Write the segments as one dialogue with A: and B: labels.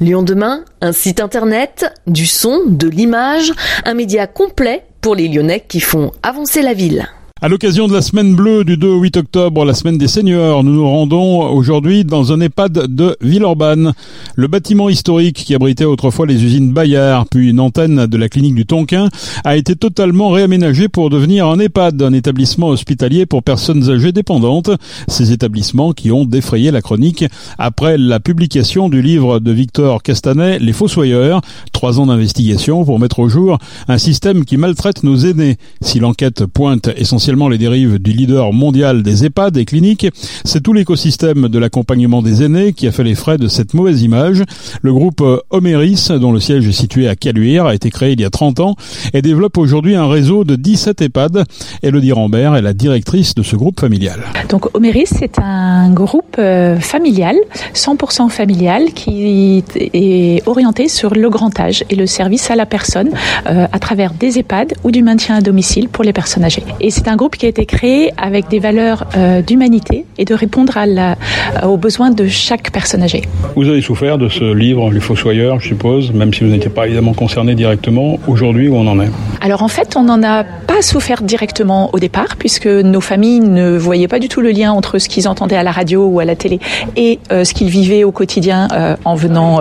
A: Lyon demain, un site internet, du son, de l'image, un média complet pour les Lyonnais qui font avancer la ville.
B: À l'occasion de la semaine bleue du 2 au 8 octobre, la semaine des seniors, nous nous rendons aujourd'hui dans un EHPAD de Villeurbanne. Le bâtiment historique qui abritait autrefois les usines Bayard, puis une antenne de la clinique du Tonquin, a été totalement réaménagé pour devenir un EHPAD, un établissement hospitalier pour personnes âgées dépendantes. Ces établissements qui ont défrayé la chronique après la publication du livre de Victor Castanet, Les Fossoyeurs, trois ans d'investigation pour mettre au jour un système qui maltraite nos aînés. Si l'enquête pointe essentiellement les dérives du leader mondial des EHPAD et cliniques, c'est tout l'écosystème de l'accompagnement des aînés qui a fait les frais de cette mauvaise image. Le groupe Omeris, dont le siège est situé à Caluire, a été créé il y a 30 ans et développe aujourd'hui un réseau de 17 EHPAD. Elodie Rambert est la directrice de ce groupe familial.
C: Donc Omeris, c'est un groupe euh, familial, 100% familial, qui est orienté sur le grand âge et le service à la personne euh, à travers des EHPAD ou du maintien à domicile pour les personnes âgées. Et c'est un groupe qui a été créé avec des valeurs euh, d'humanité et de répondre à la, euh, aux besoins de chaque personne âgée.
B: Vous avez souffert de ce livre, Les Fossoyeurs, je suppose, même si vous n'étiez pas évidemment concerné directement. Aujourd'hui, où on en est?
C: Alors en fait, on n'en a pas souffert directement au départ, puisque nos familles ne voyaient pas du tout le lien entre ce qu'ils entendaient à la radio ou à la télé et euh, ce qu'ils vivaient au quotidien en venant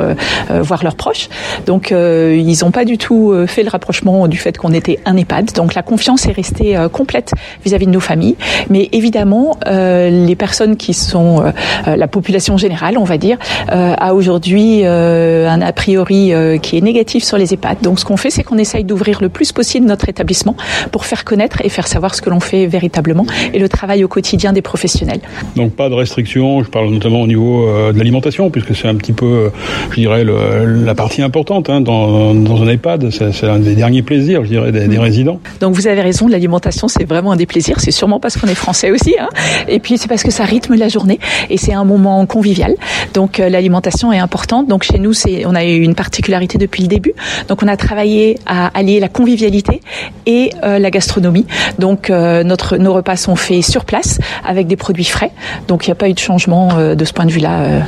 C: voir leurs proches. Donc ils n'ont pas du tout fait le rapprochement du fait qu'on était un EHPAD. Donc la confiance est restée complète vis-à-vis de nos familles. Mais évidemment, euh, les personnes qui sont euh, euh, la population générale, on va dire, a aujourd'hui un a priori qui est négatif sur les EHPAD. Donc ce qu'on fait, c'est qu'on essaye d'ouvrir le plus possible notre établissement pour faire connaître et faire savoir ce que l'on fait véritablement et le travail au quotidien des professionnels.
B: Donc pas de restrictions, je parle notamment au niveau de l'alimentation, puisque c'est un petit peu, je dirais, la partie importante hein, dans, dans, un EHPAD. C'est un des derniers plaisirs, je dirais, des, des résidents.
C: Donc vous avez raison, l'alimentation, c'est vraiment un des plaisirs. C'est sûrement parce qu'on est français aussi. Hein. Et puis c'est parce que ça rythme la journée et c'est un moment convivial. Donc euh, l'alimentation est importante. Donc chez nous, c'est on a eu une particularité depuis le début. Donc on a travaillé à allier la convivialité et euh, la gastronomie. Donc euh, notre nos repas sont faits sur place avec des produits frais. Donc il n'y a pas eu de changement de ce point de vue-là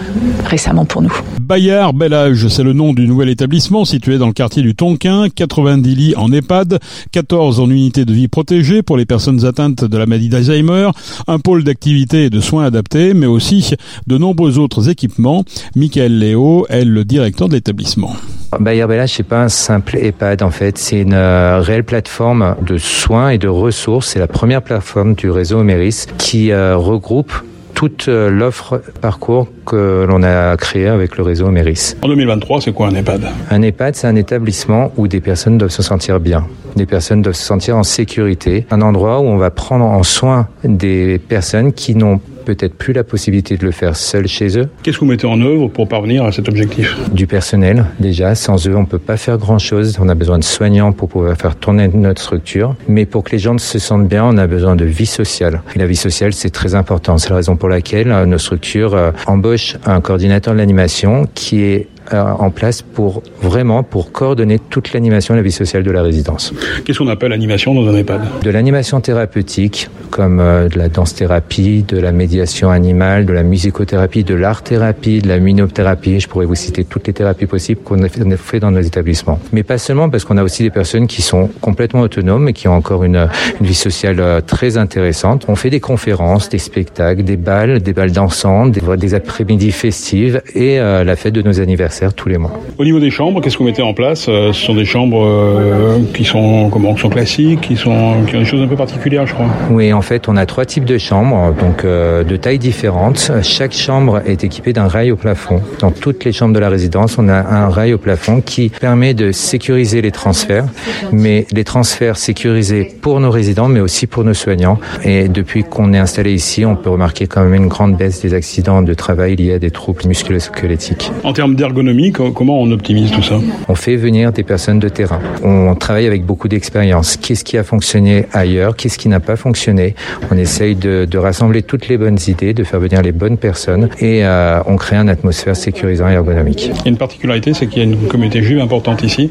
C: récemment pour nous.
B: Bayard Bel Âge, c'est le nom du nouvel établissement situé dans le quartier du Tonquin. 90 lits en EHPAD, 14 en unité de vie protégée pour les personnes atteintes de la maladie d'Alzheimer, un pôle d'activité et de soins adaptés, mais aussi de nombreux autres équipements. Michael Léo est le directeur de l'établissement.
D: Bayer Bellage, c'est pas un simple EHPAD en fait, c'est une euh, réelle plateforme de soins et de ressources. C'est la première plateforme du réseau Méris qui euh, regroupe toute euh, l'offre parcours que l'on a créé avec le réseau Méris.
B: En 2023, c'est quoi un EHPAD?
D: Un EHPAD, c'est un établissement où des personnes doivent se sentir bien. Des personnes doivent se sentir en sécurité. Un endroit où on va prendre en soin des personnes qui n'ont peut-être plus la possibilité de le faire seul chez eux.
B: Qu'est-ce que vous mettez en œuvre pour parvenir à cet objectif?
D: Du personnel, déjà. Sans eux, on ne peut pas faire grand-chose. On a besoin de soignants pour pouvoir faire tourner notre structure. Mais pour que les gens se sentent bien, on a besoin de vie sociale. Et la vie sociale, c'est très important. C'est la raison pour laquelle euh, nos structures euh, embauchent un coordinateur de l'animation qui est en place pour vraiment pour coordonner toute l'animation et la vie sociale de la résidence.
B: Qu'est-ce qu'on appelle animation dans un EHPAD?
D: De l'animation thérapeutique, comme euh, de la danse-thérapie, de la médiation animale, de la musicothérapie, de l'art-thérapie, de la minothérapie. Je pourrais vous citer toutes les thérapies possibles qu'on a fait dans nos établissements. Mais pas seulement, parce qu'on a aussi des personnes qui sont complètement autonomes et qui ont encore une, une vie sociale euh, très intéressante. On fait des conférences, des spectacles, des balles, des balles dansantes, des, des après-midi festives et la fête de nos anniversaires tous les mois.
B: Au niveau des chambres, qu'est-ce que vous mettez en place euh, Ce sont des chambres euh, qui sont comment sont classiques, qui sont qui ont des choses un peu particulières, je crois.
D: Oui, en fait, on a trois types de chambres, donc euh, de tailles différentes. Chaque chambre est équipée d'un rail au plafond. Dans toutes les chambres de la résidence, on a un rail au plafond qui permet de sécuriser les transferts, mais les transferts sécurisés pour nos résidents, mais aussi pour nos soignants. Et depuis qu'on est installé ici, on peut remarquer quand même une grande baisse des accidents de travail liés à des troubles musculo-squelettiques.
B: En termes d'ergonomie comment on optimise tout ça
D: On fait venir des personnes de terrain. On travaille avec beaucoup d'expérience. Qu'est-ce qui a fonctionné ailleurs? Qu'est-ce qui n'a pas fonctionné? On essaye de, rassembler toutes les bonnes idées, de faire venir les bonnes personnes et euh, on crée une atmosphère sécurisante et ergonomique.
B: Il y a une particularité, c'est qu'il y a une communauté juive importante ici.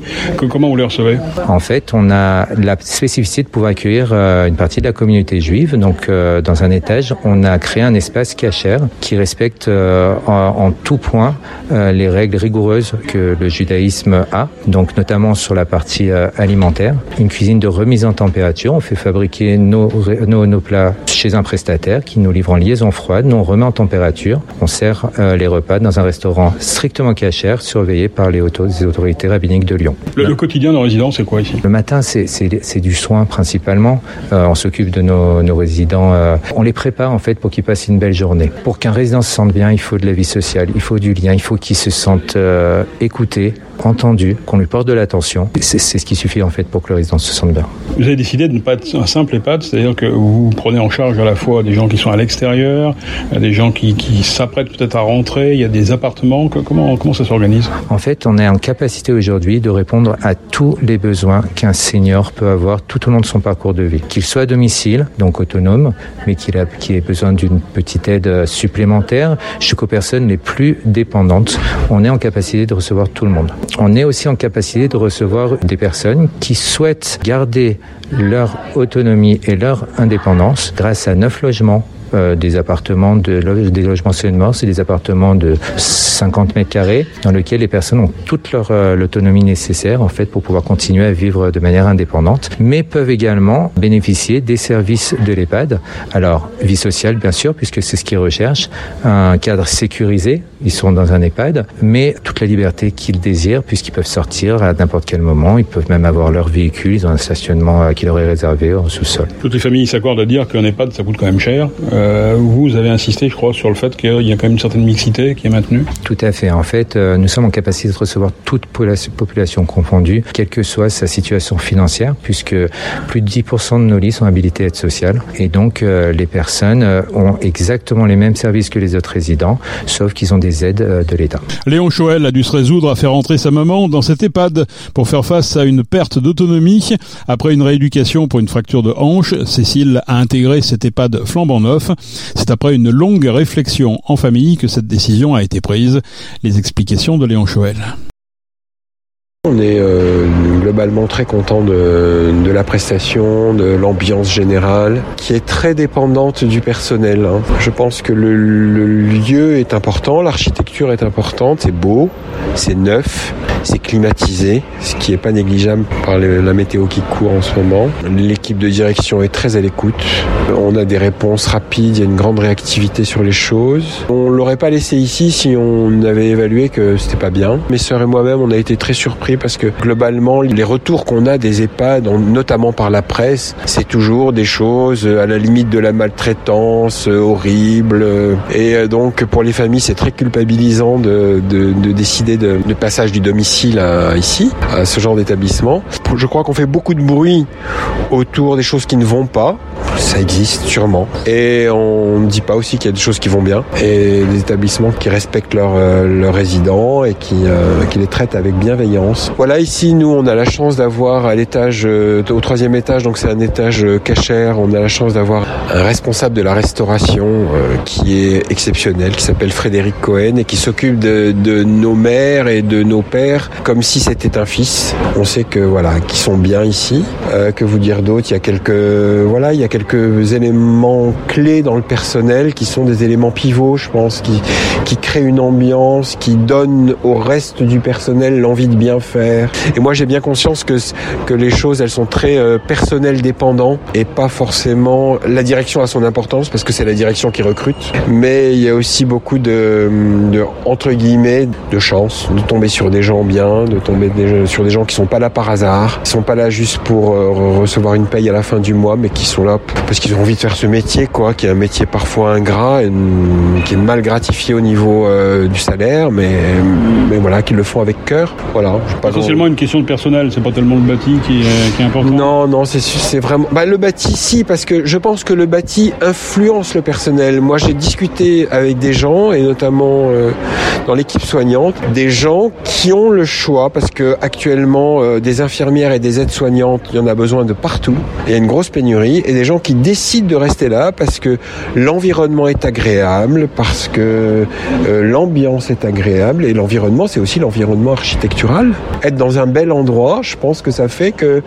B: comment vous les recevez?
D: En fait, on a la spécificité de pouvoir accueillir euh, une partie de la communauté juive. Donc, euh, dans un étage, on a créé un espace cachère qui respecte en, en, tout point les règles rigoureuse que le judaïsme a, donc notamment sur la partie alimentaire. Une cuisine de remise en température. On fait fabriquer nos, nos, nos plats chez un prestataire qui nous livre en liaison froide. Nous on remet en température. On sert les repas dans un restaurant strictement cachère, surveillé par les autorités rabbiniques de Lyon.
B: Le, quotidien de nos résidents, c'est quoi ici?
D: Le matin, c'est du soin principalement. on s'occupe de nos, nos résidents. on les prépare en fait pour qu'ils passent une belle journée. Pour qu'un résident se sente bien, il faut de la vie sociale, il faut du lien, il faut qu'il se euh, écouté, entendu, qu'on lui porte de l'attention. C'est ce qui suffit en fait pour que le résident se sente bien.
B: Vous avez décidé de ne pas être un simple EHPAD, c'est-à-dire que vous prenez en charge à la fois des gens qui sont à l'extérieur, des gens qui, qui s'apprêtent peut-être à rentrer, il y a des appartements. Comment, comment ça s'organise?
D: En fait, on est en capacité aujourd'hui de répondre à tous les besoins qu'un senior peut avoir tout au long de son parcours de vie. Qu'il soit à domicile, donc autonome, mais qu'il ait besoin d'une petite aide supplémentaire, jusqu'aux personnes les plus dépendantes, on est en capacité de recevoir tout le monde. On est aussi en capacité de recevoir des personnes qui souhaitent garder leur autonomie et leur indépendance grâce à neuf logements euh, des appartements de des logements seulement, c'est des appartements de 50 mètres carrés dans lesquels les personnes ont toute leur euh, l'autonomie nécessaire en fait pour pouvoir continuer à vivre de manière indépendante, mais peuvent également bénéficier des services de l'EHPAD. Alors vie sociale bien sûr puisque c'est ce qu'ils recherchent, un cadre sécurisé, ils sont dans un EHPAD, mais toute la liberté qu'ils désirent puisqu'ils peuvent sortir à n'importe quel moment, ils peuvent même avoir leur véhicule, ils ont un stationnement euh, qui leur est réservé au sous-sol.
B: Toutes les familles s'accordent à dire qu'un EHPAD ça coûte quand même cher. Euh, vous avez insisté, je crois, sur le fait qu'il y a quand même une certaine mixité qui est maintenue.
D: Tout à fait. En fait, euh, nous sommes en capacité de recevoir toute population confondue, quelle que soit sa situation financière, puisque plus de 10% de nos lits sont habilités à être sociales. Et donc, euh, les personnes ont exactement les mêmes services que les autres résidents, sauf qu'ils ont des aides de l'État.
B: Léon Choel a dû se résoudre à faire entrer sa maman dans cet EHPAD pour faire face à une perte d'autonomie. Après une rééducation pour une fracture de hanche, Cécile a intégré cet EHPAD flambant neuf. C'est après une longue réflexion en famille que cette décision a été prise. Les explications de Léon Choël.
E: On est euh, globalement très content de, la prestation, de l'ambiance générale, qui est très dépendante du personnel. Hein. Je pense que le, le lieu est important, l'architecture est importante, c'est beau, c'est neuf, c'est climatisé, ce qui n'est pas négligeable par la météo qui court en ce moment. L'équipe de direction est très à l'écoute. On a des réponses rapides, il y a une grande réactivité sur les choses. On l'aurait pas laissé ici si on avait évalué que c'était pas bien. Mes sœurs et moi-même, on a été très surpris parce que globalement, les retours qu'on a des EHPAD, notamment par la presse, c'est toujours des choses à la limite de la maltraitance, horrible. Et donc, pour les familles, c'est très culpabilisant de, de, de décider de, de passage du domicile ici, à ce genre d'établissement. Je crois qu'on fait beaucoup de bruit autour des choses qui ne vont pas. Ça existe sûrement. Et on ne dit pas aussi qu'il y a des choses qui vont bien. Et des établissements qui respectent leurs leur résidents et qui, euh, qui les traitent avec bienveillance. Voilà, ici, nous, on a la chance d'avoir à l'étage, euh, au troisième étage, donc c'est un étage euh, cachère, on a la chance d'avoir un responsable de la restauration qui est exceptionnel, qui s'appelle Frédéric Cohen et qui s'occupe de, nos mères et de nos pères comme si c'était un fils. On sait que voilà, qu'ils sont bien ici. Euh, que vous dire d'autre Il y a quelques voilà, il y a quelques éléments clés dans le personnel qui sont des éléments pivots, je pense, qui qui créent une ambiance, qui donnent au reste du personnel l'envie de bien faire. Et moi, j'ai bien conscience que que les choses, elles sont très euh, personnelles dépendants et pas forcément la direction a son importance parce que c'est la direction qui recrute, mais il y a aussi beaucoup de, de entre guillemets de chance de tomber sur des gens bien, de tomber sur des gens qui sont pas là par hasard, qui sont pas là juste pour euh, recevoir une paye à la fin du mois, mais qui sont là parce qu'ils ont envie de faire ce métier, quoi, qui est un métier parfois ingrat, et, qui est mal gratifié au niveau euh, du salaire, mais, mais voilà, qui le font avec cœur. Voilà.
B: Pas Essentiellement une question de personnel, c'est pas tellement le bâti qui est, qui est important.
E: Non, non, c'est vraiment. Bah, le bâti, si, parce que je pense que le bâti influence le personnel. Moi, j'ai discuté avec des gens, et notamment euh, dans l'équipe soignante, des gens qui ont le choix parce que actuellement euh, des infirmières et des aides-soignantes, il y en a besoin de partout partout. Il y a une grosse pénurie et des gens qui décident de rester là parce que l'environnement est agréable, parce que euh, l'ambiance est agréable et l'environnement, c'est aussi l'environnement architectural. Être dans un bel endroit, je pense que ça fait que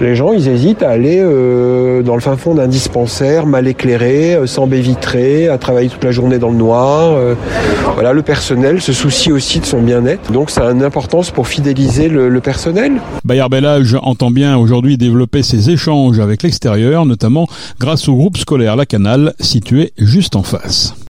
E: les gens, ils hésitent à aller euh, dans le fin fond d'un dispensaire mal éclairé, euh, sans baie vitrée, à travailler toute la journée dans le noir. voilà, le personnel se soucie aussi de son bien-être. Donc ça a une importance pour fidéliser le, personnel.
B: Bayard Bellage entend bien aujourd'hui développer ses échanges avec l'extérieur, notamment grâce au groupe scolaire La Canal, situé juste en face.